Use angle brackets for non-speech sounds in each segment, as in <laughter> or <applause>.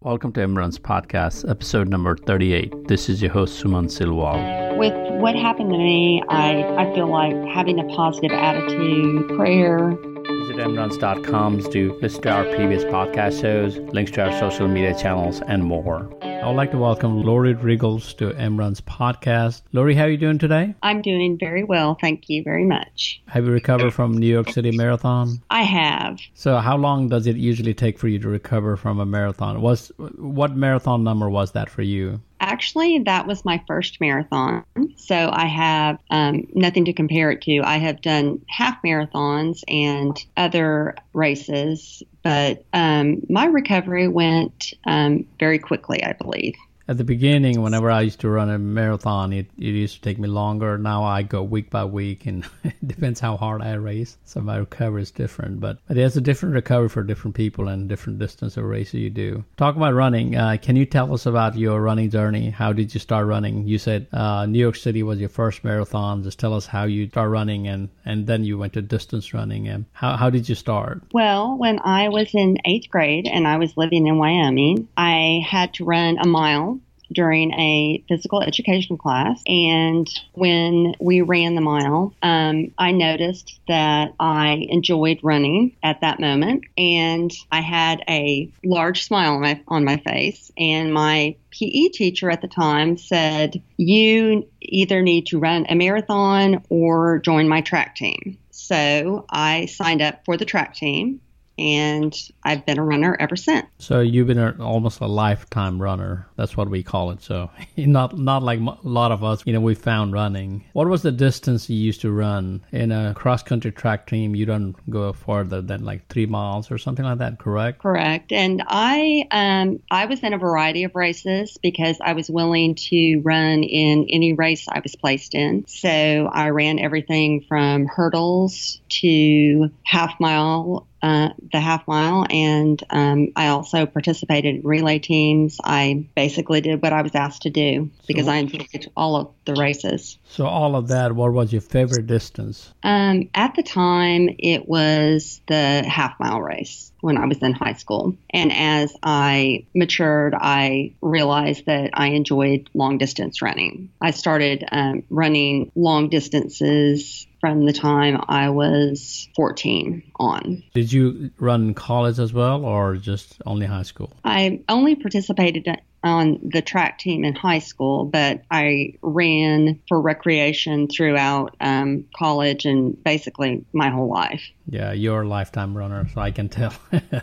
Welcome to Emran's podcast, episode number 38. This is your host, Suman Silwal. With what happened to me, I, I feel like having a positive attitude, prayer. Visit emrans.com to listen to our previous podcast shows, links to our social media channels, and more. I would like to welcome Lori Riggles to Emran's podcast. Lori, how are you doing today? I'm doing very well. Thank you very much. Have you recovered from New York City Marathon? I have. So, how long does it usually take for you to recover from a marathon? Was what marathon number was that for you? Actually, that was my first marathon. So I have um, nothing to compare it to. I have done half marathons and other races, but um, my recovery went um, very quickly, I believe at the beginning, whenever I used to run a marathon, it, it used to take me longer. Now I go week by week, and <laughs> it depends how hard I race. So my recovery is different, but, but there's a different recovery for different people and different distance of races you do. Talk about running. Uh, can you tell us about your running journey? How did you start running? You said uh, New York City was your first marathon. Just tell us how you start running, and, and then you went to distance running. And how, how did you start? Well, when I was in eighth grade and I was living in Wyoming, I had to run a mile during a physical education class. And when we ran the mile, um, I noticed that I enjoyed running at that moment. And I had a large smile on my, on my face. And my PE teacher at the time said, You either need to run a marathon or join my track team. So I signed up for the track team and I've been a runner ever since. So you've been a, almost a lifetime runner. That's what we call it. So <laughs> not not like a lot of us, you know, we found running. What was the distance you used to run in a cross country track team? You don't go further than like three miles or something like that, correct? Correct. And I um I was in a variety of races because I was willing to run in any race I was placed in. So I ran everything from hurdles to half mile uh, the half mile, and um, I also participated in relay teams. I basically did what I was asked to do because so, I enjoyed all of the races. So, all of that, what was your favorite distance? Um, at the time, it was the half mile race when I was in high school. And as I matured, I realized that I enjoyed long distance running. I started um, running long distances from the time I was 14 on. Did you run college as well or just only high school? I only participated on the track team in high school, but I ran for recreation throughout um, college and basically my whole life. Yeah, you're a lifetime runner, so I can tell.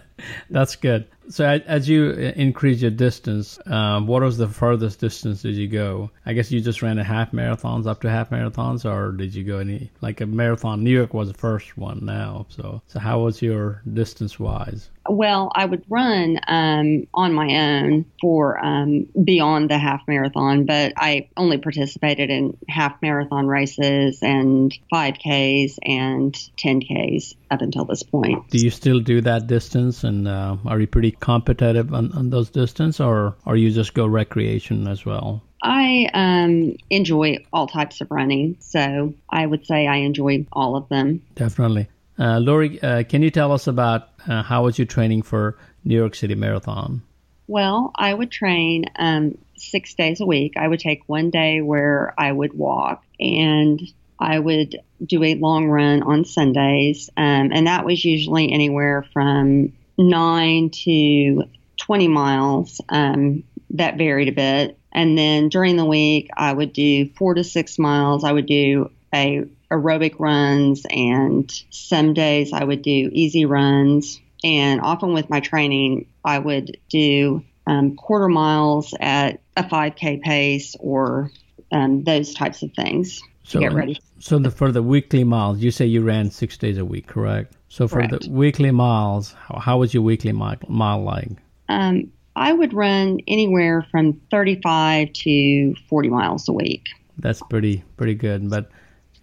<laughs> That's good. So as you increase your distance, um, what was the furthest distance did you go? I guess you just ran a half marathons up to half marathons, or did you go any like a marathon? New York was the first one now. So so how was your distance wise? Well, I would run um, on my own for um, beyond the half marathon, but I only participated in half marathon races and 5Ks and 10Ks up until this point. Do you still do that distance, and uh, are you pretty competitive on, on those distance, or or you just go recreation as well? I um, enjoy all types of running, so I would say I enjoy all of them. Definitely. Uh, Lori, uh, can you tell us about uh, how was your training for New York City Marathon? Well, I would train um, six days a week. I would take one day where I would walk, and I would do a long run on Sundays, um, and that was usually anywhere from nine to 20 miles. Um, that varied a bit. And then during the week, I would do four to six miles. I would do a aerobic runs, and some days I would do easy runs. And often with my training, I would do um, quarter miles at a 5K pace or um, those types of things so, get ready. So the, for the weekly miles, you say you ran six days a week, correct? So for correct. the weekly miles, how, how was your weekly mile, mile like? Um, I would run anywhere from 35 to 40 miles a week. That's pretty pretty good. But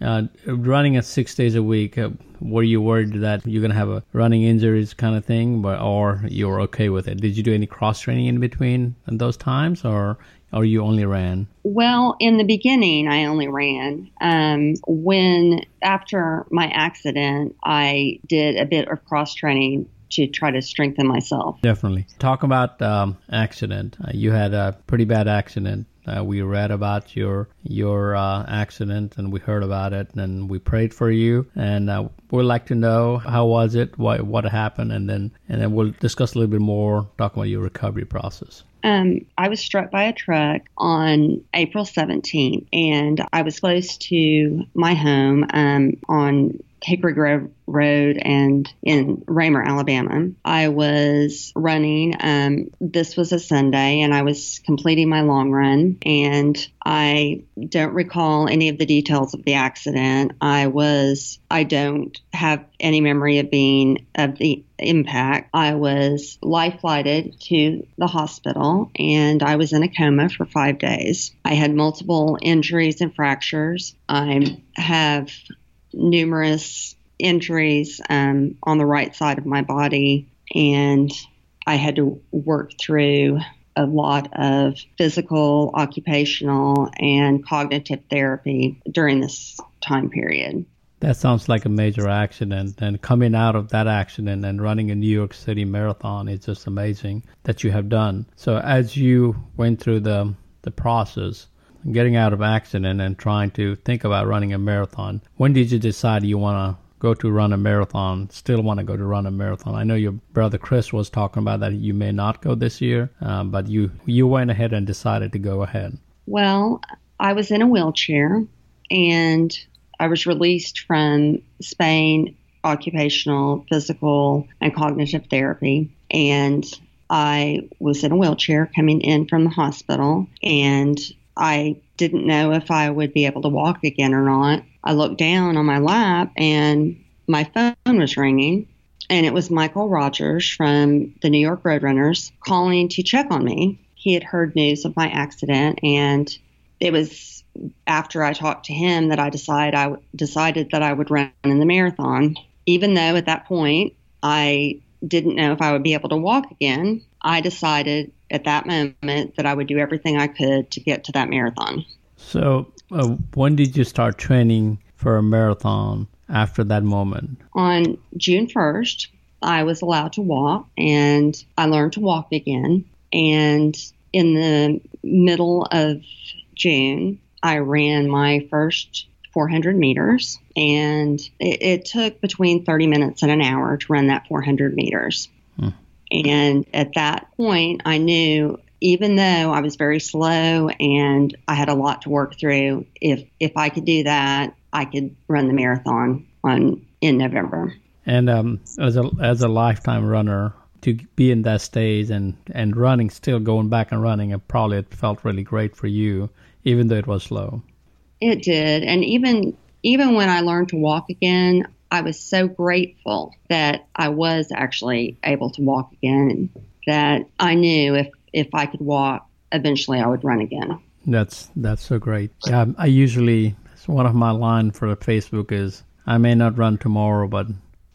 uh, running at six days a week, uh, were you worried that you're gonna have a running injuries kind of thing, but or you're okay with it? Did you do any cross training in between in those times, or or you only ran? Well, in the beginning, I only ran. Um, when after my accident, I did a bit of cross training to try to strengthen myself. Definitely. Talk about um, accident. Uh, you had a pretty bad accident. Uh, we read about your your uh, accident and we heard about it and we prayed for you and uh, we'd like to know how was it, what what happened, and then and then we'll discuss a little bit more, talk about your recovery process. Um, I was struck by a truck on April 17th, and I was close to my home um, on Cape Grove Road and in Raymer, Alabama. I was running. Um, this was a Sunday, and I was completing my long run. And I don't recall any of the details of the accident. I was. I don't have any memory of being of the impact. I was life flighted to the hospital, and I was in a coma for five days. I had multiple injuries and fractures. I have numerous injuries um, on the right side of my body, and I had to work through a lot of physical, occupational, and cognitive therapy during this time period. That sounds like a major accident. And coming out of that accident and running a New York City marathon is just amazing that you have done. So, as you went through the, the process, getting out of accident and trying to think about running a marathon, when did you decide you want to go to run a marathon, still want to go to run a marathon. I know your brother Chris was talking about that you may not go this year, um, but you you went ahead and decided to go ahead. Well, I was in a wheelchair, and I was released from Spain occupational, physical, and cognitive therapy, and I was in a wheelchair coming in from the hospital, and I didn't know if I would be able to walk again or not. I looked down on my lap and my phone was ringing. And it was Michael Rogers from the New York Roadrunners calling to check on me. He had heard news of my accident, and it was after I talked to him that I decided I decided that I would run in the marathon. Even though at that point I didn't know if I would be able to walk again, I decided at that moment that I would do everything I could to get to that marathon. So, uh, when did you start training for a marathon after that moment? On June 1st, I was allowed to walk and I learned to walk again. And in the middle of June, I ran my first 400 meters and it, it took between 30 minutes and an hour to run that 400 meters. Hmm. And at that point, I knew even though I was very slow and I had a lot to work through, if if I could do that, I could run the marathon on in November. And um, as a as a lifetime runner, to be in that stage and and running, still going back and running, it probably it felt really great for you, even though it was slow. It did, and even even when I learned to walk again, I was so grateful that I was actually able to walk again. That I knew if if I could walk, eventually I would run again. That's that's so great. Yeah, I usually one of my line for Facebook is I may not run tomorrow, but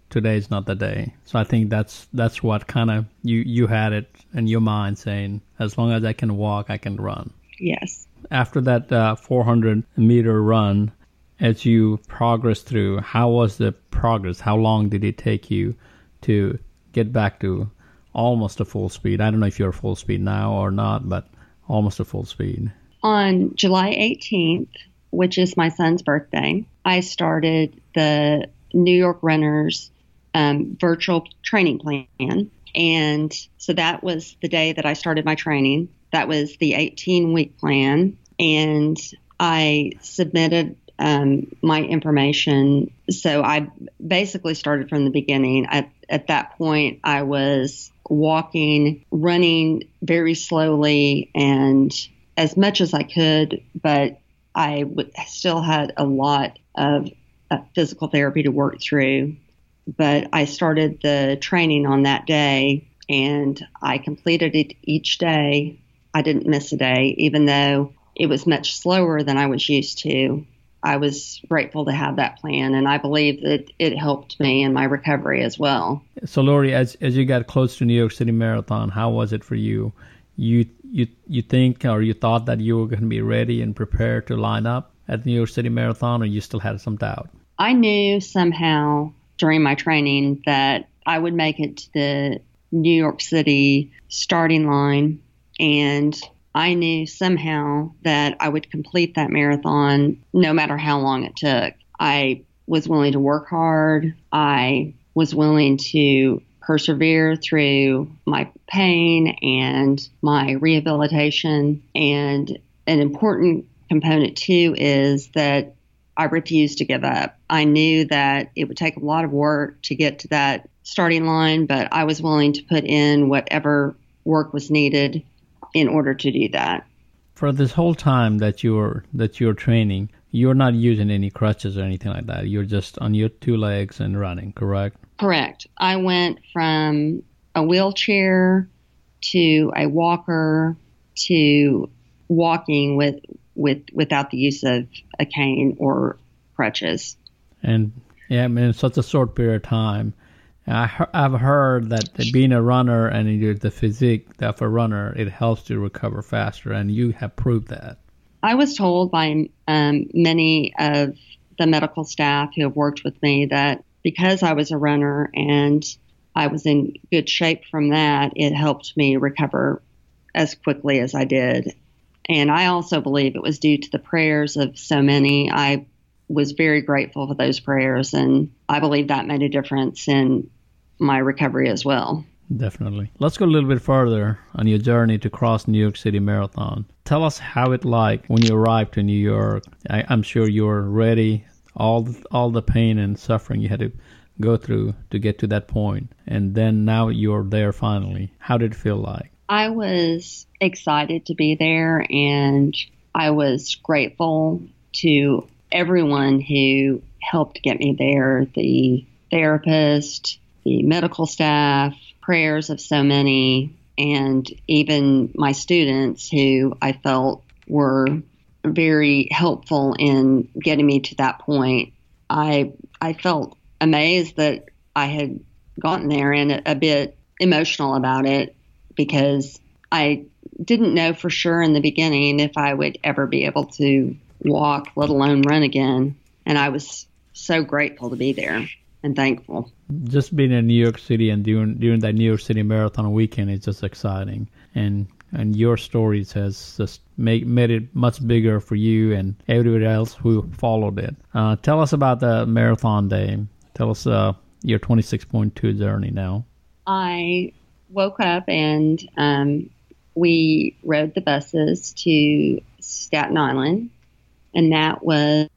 today's not the day. So I think that's that's what kind of you you had it in your mind saying as long as I can walk, I can run. Yes. After that uh, 400 meter run, as you progress through, how was the progress? How long did it take you to get back to almost a full speed. I don't know if you're full speed now or not, but almost a full speed. On July 18th, which is my son's birthday, I started the New York Runners um, virtual training plan. And so that was the day that I started my training. That was the 18 week plan. And I submitted um, my information. So I basically started from the beginning. At, at that point, I was walking, running very slowly, and as much as I could, but I w- still had a lot of uh, physical therapy to work through. But I started the training on that day and I completed it each day. I didn't miss a day, even though it was much slower than I was used to. I was grateful to have that plan, and I believe that it helped me in my recovery as well. So, Lori, as as you got close to New York City Marathon, how was it for you? You you you think or you thought that you were going to be ready and prepared to line up at New York City Marathon, or you still had some doubt? I knew somehow during my training that I would make it to the New York City starting line, and I knew somehow that I would complete that marathon no matter how long it took. I was willing to work hard. I was willing to persevere through my pain and my rehabilitation. And an important component, too, is that I refused to give up. I knew that it would take a lot of work to get to that starting line, but I was willing to put in whatever work was needed in order to do that. For this whole time that you're that you're training, you're not using any crutches or anything like that. You're just on your two legs and running, correct? Correct. I went from a wheelchair to a walker to walking with with without the use of a cane or crutches. And yeah, I mean, in such a short period of time. I have heard that being a runner and the physique of a runner, it helps you recover faster, and you have proved that. I was told by um, many of the medical staff who have worked with me that because I was a runner and I was in good shape from that, it helped me recover as quickly as I did. And I also believe it was due to the prayers of so many. I was very grateful for those prayers, and I believe that made a difference in my recovery as well. Definitely. Let's go a little bit further on your journey to cross New York City Marathon. Tell us how it like when you arrived to New York. I, am sure you were ready, all all the pain and suffering you had to go through to get to that point and then now you're there finally how did it feel like i was excited to be there and i was grateful to everyone who helped get me there the therapist the medical staff prayers of so many and even my students who i felt were very helpful in getting me to that point. I I felt amazed that I had gotten there and a, bit emotional about it because I didn't know for sure in the beginning if I would ever be able to walk, let alone run again. And I was so grateful to be there and thankful. Just being in New York City and during during that New York City Marathon weekend is just exciting. And and your stories has just make, made it much bigger for you and everybody else who followed it. Uh, tell us about the marathon day. Tell us uh, your 26.2 journey now. I woke up and um, we rode the buses to Staten Island, and that was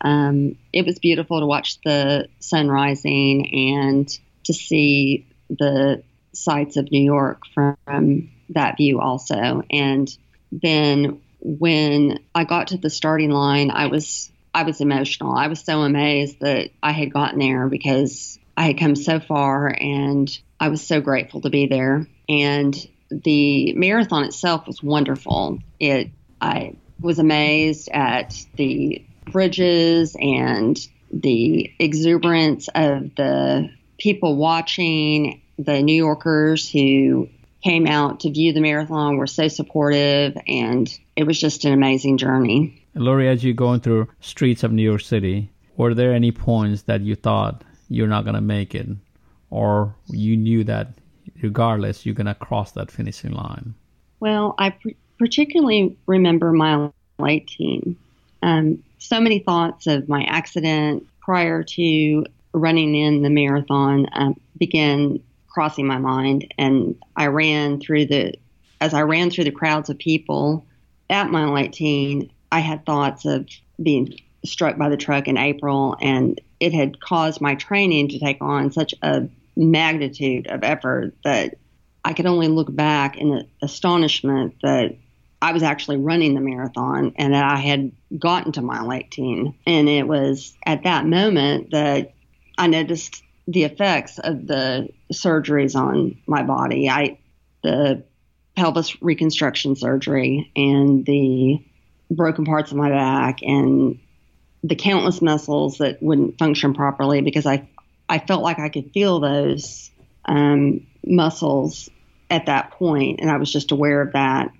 um, it was beautiful to watch the sun rising and to see the sights of New York from that view also. And then when I got to the starting line, I was I was emotional. I was so amazed that I had gotten there because I had come so far and I was so grateful to be there. And the marathon itself was wonderful. It I was amazed at the bridges and the exuberance of the people watching, the New Yorkers who came out to view the marathon were so supportive, and it was just an amazing journey. Lori, as you're going through streets of New York City, were there any points that you thought you're not going to make it, or you knew that regardless you're going to cross that finishing line? Well, I particularly remember mile 18. Um, so many thoughts of my accident prior to running in the marathon um, began crossing my mind. And I ran through the, as I ran through the crowds of people at mile 18, I had thoughts of being struck by the truck in April, and it had caused my training to take on such a magnitude of effort that I could only look back in astonishment that I was actually running the marathon and that I had gotten to mile 18. And it was at that moment that I noticed the effects of the surgeries on my body. I the pelvis reconstruction surgery and the broken parts of my back and the countless muscles that wouldn't function properly because I I felt like I could feel those um, muscles at that point, and I was just aware of that,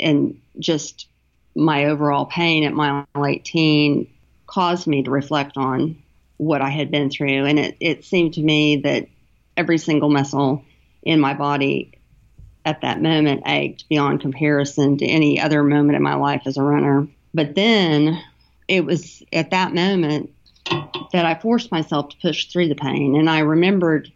and just my overall pain at mile 18 caused me to reflect on what I had been through. And it, it seemed to me that every single muscle in my body at that moment ached beyond comparison to any other moment in my life as a runner. But then it was at that moment that I forced myself to push through the pain. And I remembered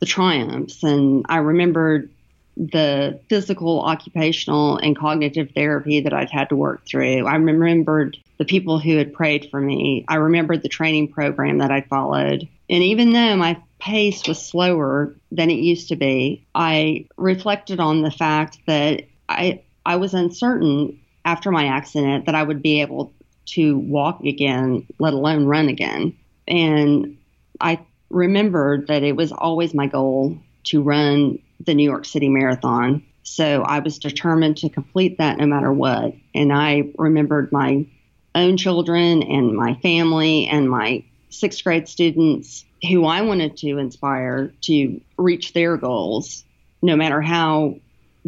the triumphs and I remembered the physical, occupational, and cognitive therapy that I'd had to work through. I remembered the people who had prayed for me. I remembered the training program that I followed. And even though my pace was slower than it used to be, I reflected on the fact that I I was uncertain after my accident that I would be able to walk again, let alone run again. And I remembered that it was always my goal to run the New York City Marathon. So I was determined to complete that no matter what. And I remembered my own children and my family and my sixth grade students who I wanted to inspire to reach their goals, no matter how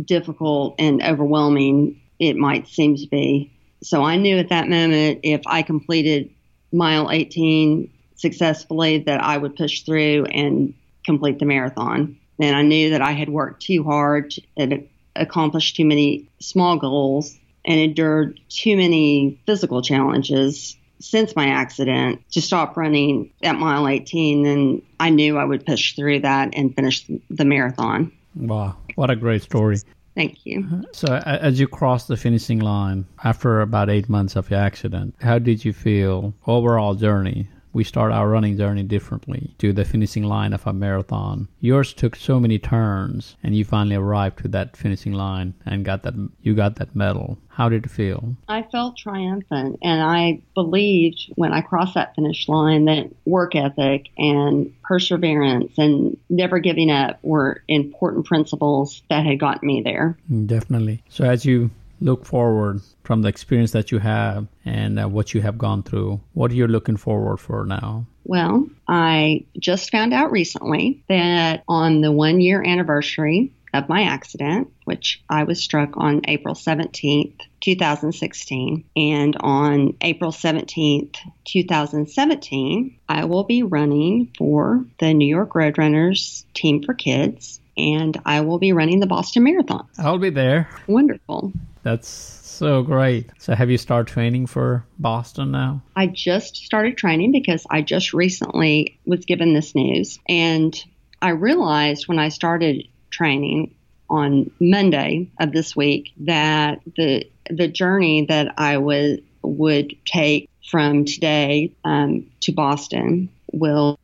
difficult and overwhelming it might seem to be. So I knew at that moment if I completed mile 18 successfully that I would push through and complete the marathon. And I knew that I had worked too hard and accomplished too many small goals and endured too many physical challenges since my accident to stop running at mile 18. And I knew I would push through that and finish the marathon. Wow, what a great story. Thank you. Uh-huh. So, as you crossed the finishing line after about eight months of your accident, how did you feel overall journey? We start our running journey differently to the finishing line of a marathon. Yours took so many turns and you finally arrived to that finishing line and got that you got that medal. How did it feel? I felt triumphant and I believed when I crossed that finish line that work ethic and perseverance and never giving up were important principles that had gotten me there. Definitely. So as you look forward from the experience that you have and uh, what you have gone through? What are you looking forward for now? Well, I just found out recently that on the one year anniversary of my accident, which I was struck on April 17th, 2016, and on April 17th, 2017, I will be running for the New York Roadrunners Team for Kids and I will be running the Boston Marathon. I'll be there. Wonderful. That's so great. So, have you started training for Boston now? I just started training because I just recently was given this news. And I realized when I started training on Monday of this week that the the journey that I would would take from today um, to Boston will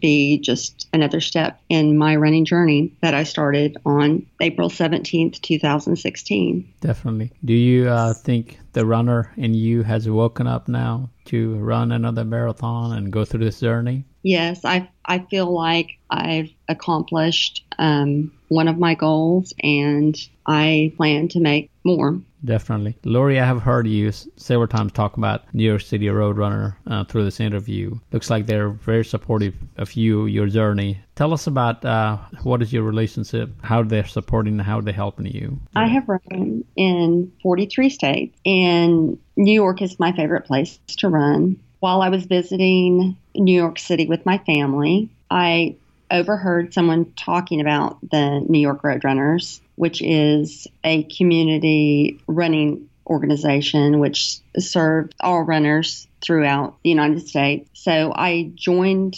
be just another step in my running journey that I started on April 17th, 2016. Definitely. Do you uh, think the runner in you has woken up now to run another marathon and go through this journey? Yes, I, I feel like I've accomplished um, one of my goals and I plan to make more. Definitely. Lori, I have heard you several times talk about New York City Roadrunner uh, through this interview. Looks like they're very supportive of you, your journey. Tell us about uh, what is your relationship, how they're supporting, how they're helping you. I have run in 43 states, and New York is my favorite place to run. While I was visiting New York City with my family, I overheard someone talking about the New York Roadrunners which is a community running organization which served all runners throughout the United States. So I joined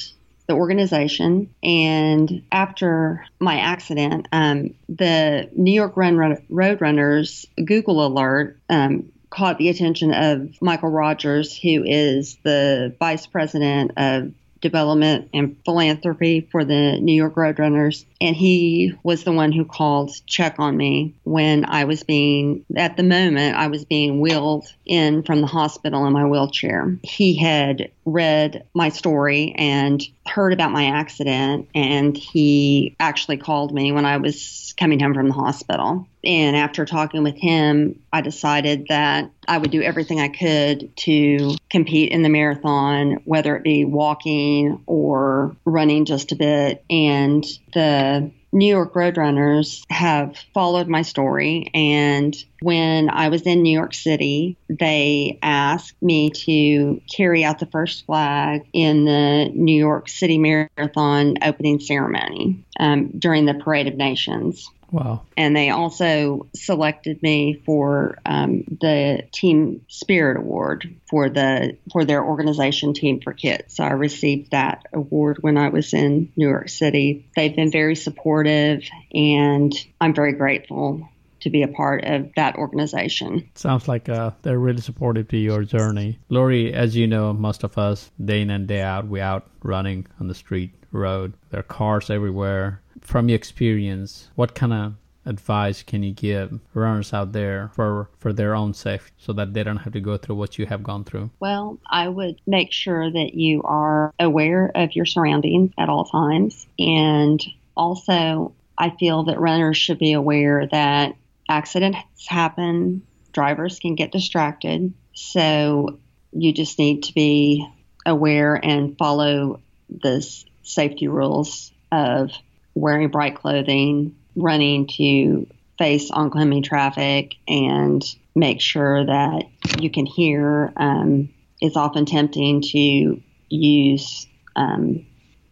the organization, and after my accident, um, the New York Run Roadrunners Google alert um, caught the attention of Michael Rogers, who is the vice president of development and philanthropy for the New York Roadrunners. And he was the one who called check on me when I was being, at the moment, I was being wheeled in from the hospital in my wheelchair. He had read my story and heard about my accident, and he actually called me when I was coming home from the hospital. And after talking with him, I decided that I would do everything I could to compete in the marathon, whether it be walking or running just a bit. And the New York Roadrunners have followed my story. And when I was in New York City, they asked me to carry out the first flag in the New York City Marathon opening ceremony um, during the Parade of Nations. Wow. And they also selected me for um, the Team Spirit Award for the for their organization Team for Kids. So I received that award when I was in New York City. They've been very supportive, and I'm very grateful to be a part of that organization. Sounds like uh, they're really supportive to your journey. Lori, as you know, most of us, day in and day out, we out running on the street, road. There are cars everywhere. From your experience, what kind of advice can you give runners out there for for their own safety so that they don't have to go through what you have gone through? Well i would make sure that you are aware of your surroundings at all times. And also i feel that runners should be aware that accidents happen. Drivers can get distracted. So you just need to be aware and follow the safety rules of wearing bright clothing, running to face oncoming traffic, and make sure that you can hear. Um, it's often tempting to use um,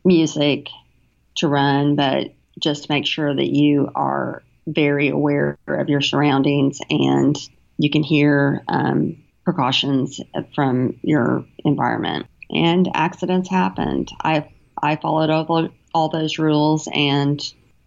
music to run, but just make sure that you are very aware of your surroundings and you can hear um, precautions from your environment. And accidents happened. I I followed all all those rules, and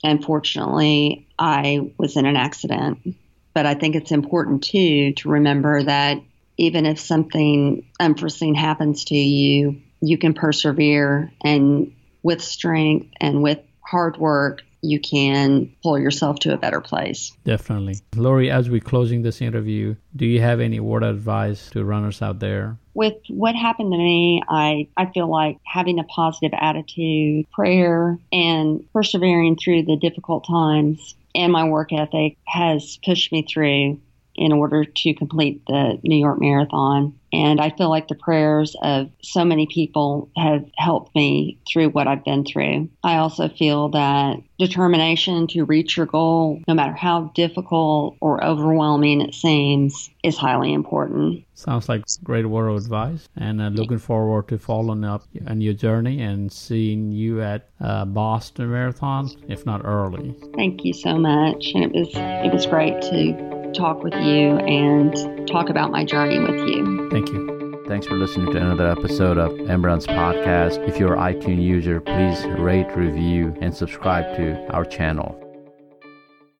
unfortunately, I was in an accident. But I think it's important too to remember that even if something unforeseen happens to you, you can persevere and with strength and with hard work, you can pull yourself to a better place. Definitely. Lori, as we're closing this interview, do you have any word of advice to runners out there? With what happened to me, I, I feel like having a positive attitude, prayer, and persevering through the difficult times and my work ethic has pushed me through in order to complete the New York Marathon. And I feel like the prayers of so many people have helped me through what I've been through. I also feel that determination to reach your goal, no matter how difficult or overwhelming it seems, is highly important. Sounds like great word of advice, and uh, looking forward to following up on your journey and seeing you at uh, Boston Marathon, if not early. Thank you so much, and it was it was great to talk with you and talk about my journey with you. Thank you. Thanks for listening to another episode of Emron's podcast. If you're an iTunes user, please rate, review, and subscribe to our channel.